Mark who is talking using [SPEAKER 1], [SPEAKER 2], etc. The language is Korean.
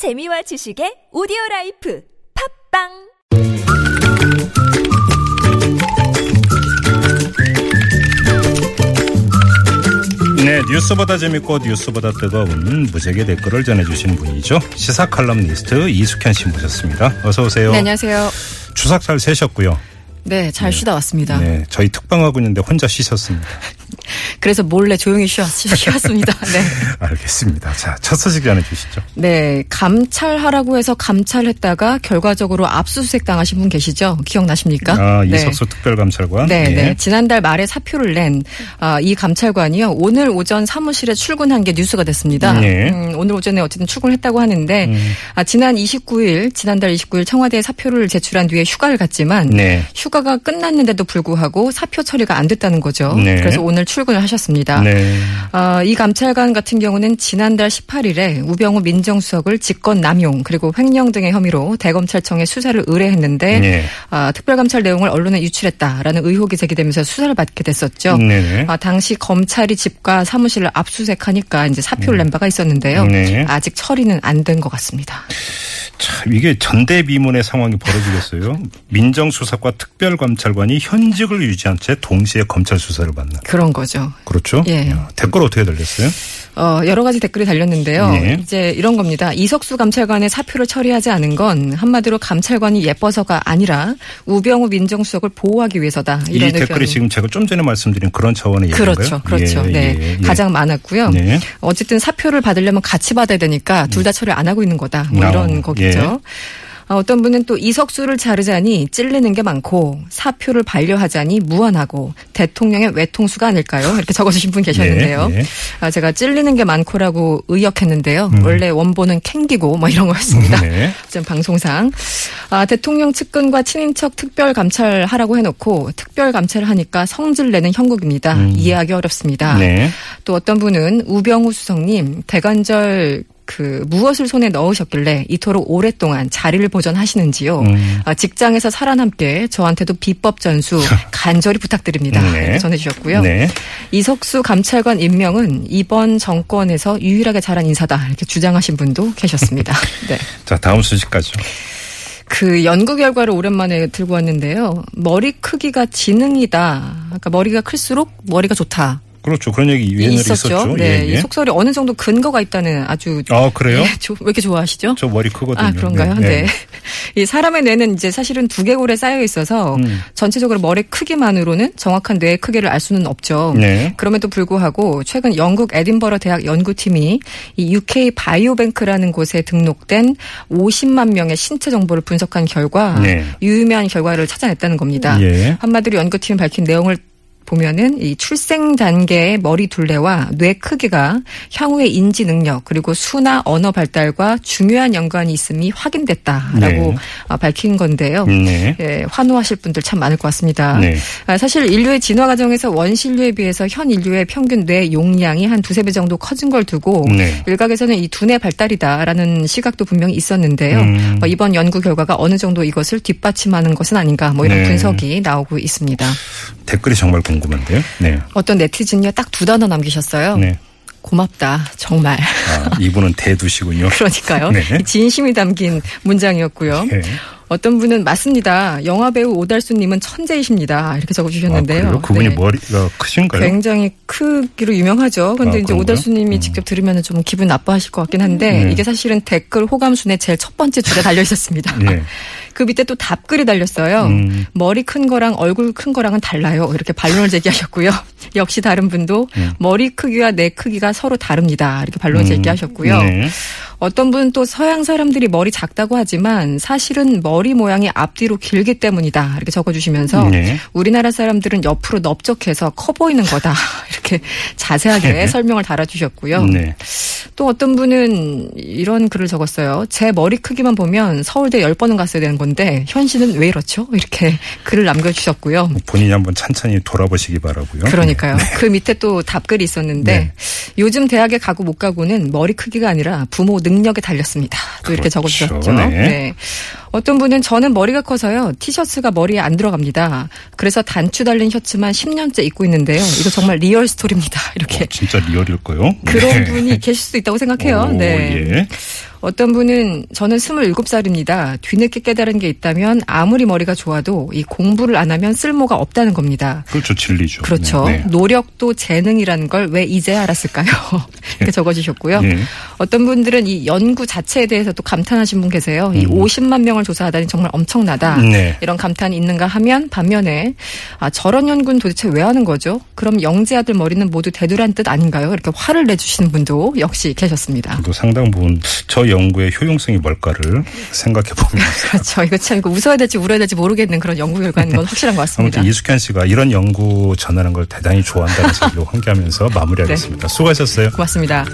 [SPEAKER 1] 재미와 지식의 오디오 라이프 팝빵
[SPEAKER 2] 네, 뉴스보다 재밌고 뉴스보다 뜨거운 무적의 댓글을 전해주신 분이죠. 시사 칼럼니스트 이숙현 씨 모셨습니다. 어서 오세요.
[SPEAKER 3] 네, 안녕하세요.
[SPEAKER 2] 추석 잘 세셨고요.
[SPEAKER 3] 네, 잘 쉬다 왔습니다.
[SPEAKER 2] 네, 저희 특방하고 있는데 혼자 쉬셨습니다.
[SPEAKER 3] 그래서 몰래 조용히 쉬었, 쉬었 습니다. 네.
[SPEAKER 2] 알겠습니다. 자, 첫 소식 전해주시죠.
[SPEAKER 3] 네, 감찰하라고 해서 감찰했다가 결과적으로 압수수색 당하신 분 계시죠? 기억나십니까?
[SPEAKER 2] 아,
[SPEAKER 3] 네.
[SPEAKER 2] 이석수 특별감찰관.
[SPEAKER 3] 네,
[SPEAKER 2] 예.
[SPEAKER 3] 네. 지난달 말에 사표를 낸, 아, 이 감찰관이요. 오늘 오전 사무실에 출근한 게 뉴스가 됐습니다.
[SPEAKER 2] 네.
[SPEAKER 3] 음, 오늘 오전에 어쨌든 출근했다고 하는데,
[SPEAKER 2] 음.
[SPEAKER 3] 아, 지난 29일, 지난달 29일 청와대에 사표를 제출한 뒤에 휴가를 갔지만,
[SPEAKER 2] 네.
[SPEAKER 3] 휴가가 끝났는데도 불구하고 사표 처리가 안 됐다는 거죠.
[SPEAKER 2] 네.
[SPEAKER 3] 그래서 오늘 출근을 하셨습니다.
[SPEAKER 2] 네.
[SPEAKER 3] 아, 이 감찰관 같은 경우는 지난달 18일에 우병우 민정수석을 직권 남용 그리고 횡령 등의 혐의로 대검찰청에 수사를 의뢰했는데
[SPEAKER 2] 네.
[SPEAKER 3] 아, 특별감찰 내용을 언론에 유출했다라는 의혹이 제기되면서 수사를 받게 됐었죠.
[SPEAKER 2] 네네.
[SPEAKER 3] 아, 당시 검찰이 집과 사무실을 압수수색하니까 이제 사표를 낸 바가 있었는데요.
[SPEAKER 2] 네.
[SPEAKER 3] 아직 처리는 안 된 것 같습니다.
[SPEAKER 2] 참, 이게 전대미문의 상황이 벌어지겠어요. 민정수석과 특별감찰관이 현직을 유지한 채 동시에 검찰 수사를 받는.
[SPEAKER 3] 그런 거죠.
[SPEAKER 2] 그렇죠?
[SPEAKER 3] 예.
[SPEAKER 2] 야, 댓글 어떻게 달렸어요?
[SPEAKER 3] 어, 여러 가지 댓글이 달렸는데요.
[SPEAKER 2] 예.
[SPEAKER 3] 이제 이런 겁니다. 이석수 감찰관의 사표를 처리하지 않은 건 한마디로 감찰관이 예뻐서가 아니라 우병우 민정수석을 보호하기 위해서다.
[SPEAKER 2] 이
[SPEAKER 3] 이런
[SPEAKER 2] 댓글이
[SPEAKER 3] 의견이.
[SPEAKER 2] 지금 제가 좀 전에 말씀드린 그런 차원의 얘기인가요?
[SPEAKER 3] 그렇죠, 그렇죠.
[SPEAKER 2] 예,
[SPEAKER 3] 네,
[SPEAKER 2] 예, 예.
[SPEAKER 3] 가장 많았고요.
[SPEAKER 2] 네.
[SPEAKER 3] 어쨌든 사표를 받으려면 같이 받아야 되니까 둘 다 처리 안 하고 있는 거다. 뭐
[SPEAKER 2] 아,
[SPEAKER 3] 이런 거겠죠.
[SPEAKER 2] 예.
[SPEAKER 3] 어, 어떤 분은 또 이석수를 자르자니 찔리는 게 많고 사표를 반려하자니 무한하고 대통령의 외통수가 아닐까요? 이렇게 적어주신 분 계셨는데요.
[SPEAKER 2] 예, 예.
[SPEAKER 3] 아, 제가 찔리는 게 많고라고 의역했는데요. 원래 원본은 캥기고 뭐 이런 거였습니다.
[SPEAKER 2] 음. 네.
[SPEAKER 3] 좀 방송상 아, 대통령 측근과 친인척 특별 감찰하라고 해놓고 특별 감찰을 하니까 성질 내는 형국입니다. 이해하기 어렵습니다.
[SPEAKER 2] 음. 네.
[SPEAKER 3] 또 어떤 분은 우병우 수석님 대관절 그 무엇을 손에 넣으셨길래 이토록 오랫동안 자리를 보존하시는지요.
[SPEAKER 2] 음.
[SPEAKER 3] 아, 직장에서 살아남게 저한테도 비법 전수 간절히 부탁드립니다.
[SPEAKER 2] 네.
[SPEAKER 3] 전해주셨고요.
[SPEAKER 2] 네.
[SPEAKER 3] 이석수 감찰관 임명은 이번 정권에서 유일하게 잘한 인사다 이렇게 주장하신 분도 계셨습니다. 네.
[SPEAKER 2] 자, 다음 소식까지.
[SPEAKER 3] 그 연구 결과를 오랜만에 들고 왔는데요. 머리 크기가 지능이다. 그러니까 머리가 클수록 머리가 좋다.
[SPEAKER 2] 그렇죠. 그런 얘기 옛날에
[SPEAKER 3] 있었죠.
[SPEAKER 2] 있었죠.
[SPEAKER 3] 네,
[SPEAKER 2] 예,
[SPEAKER 3] 이
[SPEAKER 2] 예.
[SPEAKER 3] 속설이 어느 정도 근거가 있다는 아주
[SPEAKER 2] 아, 그래요?
[SPEAKER 3] 예, 조- 왜 이렇게 좋아하시죠?
[SPEAKER 2] 저 머리 크거든요.
[SPEAKER 3] 아, 그런가요? 네. 이 사람의 뇌는 이제 사실은 두개골에 쌓여 있어서
[SPEAKER 2] 음.
[SPEAKER 3] 전체적으로 머리 크기만으로는 정확한 뇌의 크기를 알 수는 없죠.
[SPEAKER 2] 네.
[SPEAKER 3] 그럼에도 불구하고 최근 영국 에딘버러 대학 연구팀이 이 UK 바이오뱅크라는 곳에 등록된 50만 명의 신체 정보를 분석한 결과
[SPEAKER 2] 네.
[SPEAKER 3] 유의미한 결과를 찾아냈다는 겁니다.
[SPEAKER 2] 예.
[SPEAKER 3] 한마디로 연구팀이 밝힌 내용을 보면은 이 출생 단계의 머리 둘레와 뇌 크기가 향후의 인지 능력 그리고 수나 언어 발달과 중요한 연관이 있음이 확인됐다라고
[SPEAKER 2] 네.
[SPEAKER 3] 아, 밝힌 건데요.
[SPEAKER 2] 네.
[SPEAKER 3] 예, 환호하실 분들 참 많을 것 같습니다.
[SPEAKER 2] 네.
[SPEAKER 3] 아, 사실 인류의 진화 과정에서 원신류에 비해서 현 인류의 평균 뇌 용량이 한 두세 배 정도 커진 걸 두고
[SPEAKER 2] 네.
[SPEAKER 3] 일각에서는 이 두뇌 발달이다라는 시각도 분명히 있었는데요.
[SPEAKER 2] 음.
[SPEAKER 3] 어, 이번 연구 결과가 어느 정도 이것을 뒷받침하는 것은 아닌가 뭐 이런
[SPEAKER 2] 네.
[SPEAKER 3] 분석이 나오고 있습니다.
[SPEAKER 2] 댓글이 정말 궁금 한데요. 네.
[SPEAKER 3] 어떤 네티즌이요 딱두 단어 남기셨어요.
[SPEAKER 2] 네.
[SPEAKER 3] 고맙다 정말.
[SPEAKER 2] 아, 이분은 대두시군요.
[SPEAKER 3] 그러니까요.
[SPEAKER 2] 네.
[SPEAKER 3] 이 진심이 담긴 문장이었고요.
[SPEAKER 2] 예.
[SPEAKER 3] 어떤 분은 맞습니다. 영화 배우 오달수님은 천재이십니다. 이렇게
[SPEAKER 2] 아,
[SPEAKER 3] 적어주셨는데요.
[SPEAKER 2] 그래요? 그분이
[SPEAKER 3] 네.
[SPEAKER 2] 머리가 크신가요?
[SPEAKER 3] 굉장히 크기로 유명하죠. 그런데
[SPEAKER 2] 아,
[SPEAKER 3] 이제? 오달수님이
[SPEAKER 2] 음.
[SPEAKER 3] 직접 들으면 좀 기분 나빠하실 것 같긴 한데
[SPEAKER 2] 네.
[SPEAKER 3] 이게 사실은 댓글 호감 순의 제일 첫 번째 줄에 달려 있었습니다.
[SPEAKER 2] 예.
[SPEAKER 3] 그 밑에 또 답글이 달렸어요.
[SPEAKER 2] 음.
[SPEAKER 3] 머리 큰 거랑 얼굴 큰 거랑은 달라요. 이렇게 반론을 제기하셨고요. 역시 다른 분도
[SPEAKER 2] 음.
[SPEAKER 3] 머리 크기와 내 크기가 서로 다릅니다. 이렇게 반론
[SPEAKER 2] 음.
[SPEAKER 3] 제기하셨고요.
[SPEAKER 2] 네.
[SPEAKER 3] 어떤 분은 또 서양 사람들이 머리 작다고 하지만 사실은 머리 모양이 앞뒤로 길기 때문이다. 이렇게 적어주시면서
[SPEAKER 2] 네.
[SPEAKER 3] 우리나라 사람들은 옆으로 넓적해서 커 보이는 거다. 이렇게 자세하게
[SPEAKER 2] 네.
[SPEAKER 3] 설명을 달아주셨고요.
[SPEAKER 2] 네.
[SPEAKER 3] 또 어떤 분은 이런 글을 적었어요. 제 머리 크기만 보면 서울대 10번은 갔어야 되는 건데 현실은 왜 이렇죠? 이렇게 글을 남겨주셨고요.
[SPEAKER 2] 본인이 한번 찬찬히 돌아보시기 바라고요.
[SPEAKER 3] 그러니까요.
[SPEAKER 2] 네.
[SPEAKER 3] 그 밑에 또 답글이 있었는데
[SPEAKER 2] 네.
[SPEAKER 3] 요즘 대학에 가고 못 가고는 머리 크기가 아니라 부모 능력에 달렸습니다. 또 이렇게
[SPEAKER 2] 그렇죠.
[SPEAKER 3] 적어주셨죠.
[SPEAKER 2] 네.
[SPEAKER 3] 어떤 분은 저는 머리가 커서요. 티셔츠가 머리에 안 들어갑니다. 그래서 단추 달린 셔츠만 10년째 입고 있는데요. 이거 정말 real story입니다. 이렇게
[SPEAKER 2] 어, 진짜 real일까요?
[SPEAKER 3] 그런
[SPEAKER 2] 네.
[SPEAKER 3] 분이 계실 수도 있다고 생각해요.
[SPEAKER 2] 오,
[SPEAKER 3] 네.
[SPEAKER 2] 예.
[SPEAKER 3] 어떤 분은 저는 27살입니다. 뒤늦게 깨달은 게 있다면 아무리 머리가 좋아도 이 공부를 안 하면 쓸모가 없다는 겁니다.
[SPEAKER 2] 그렇죠. 진리죠.
[SPEAKER 3] 그렇죠.
[SPEAKER 2] 네, 네.
[SPEAKER 3] 노력도 재능이라는 걸 왜 이제 알았을까요? 이렇게 적어주셨고요.
[SPEAKER 2] 예.
[SPEAKER 3] 어떤 분들은 이 연구 자체에 대해서 또 감탄하신 분 계세요. 이 50만 명을 조사하다니 정말 엄청나다.
[SPEAKER 2] 음. 네.
[SPEAKER 3] 이런 감탄이 있는가 하면 반면에 아 저런 연구는 도대체 왜 하는 거죠? 그럼 영재 아들 머리는 모두 대두란 뜻 아닌가요? 이렇게 화를 내주시는 분도 역시 계셨습니다.
[SPEAKER 2] 또 상당 부분 저 연구의 효용성이 뭘까를 생각해 보면
[SPEAKER 3] 그렇죠. 이거 참 이거 웃어야 될지 울어야 될지 모르겠는 그런 연구 결과인 건 확실한 것 같습니다.
[SPEAKER 2] 아무튼 이숙현 씨가 이런 연구 전하는 걸 대단히 좋아한다는 생각으로 환기하면서 마무리하겠습니다. 수고하셨어요.
[SPEAKER 3] 고맙습니다.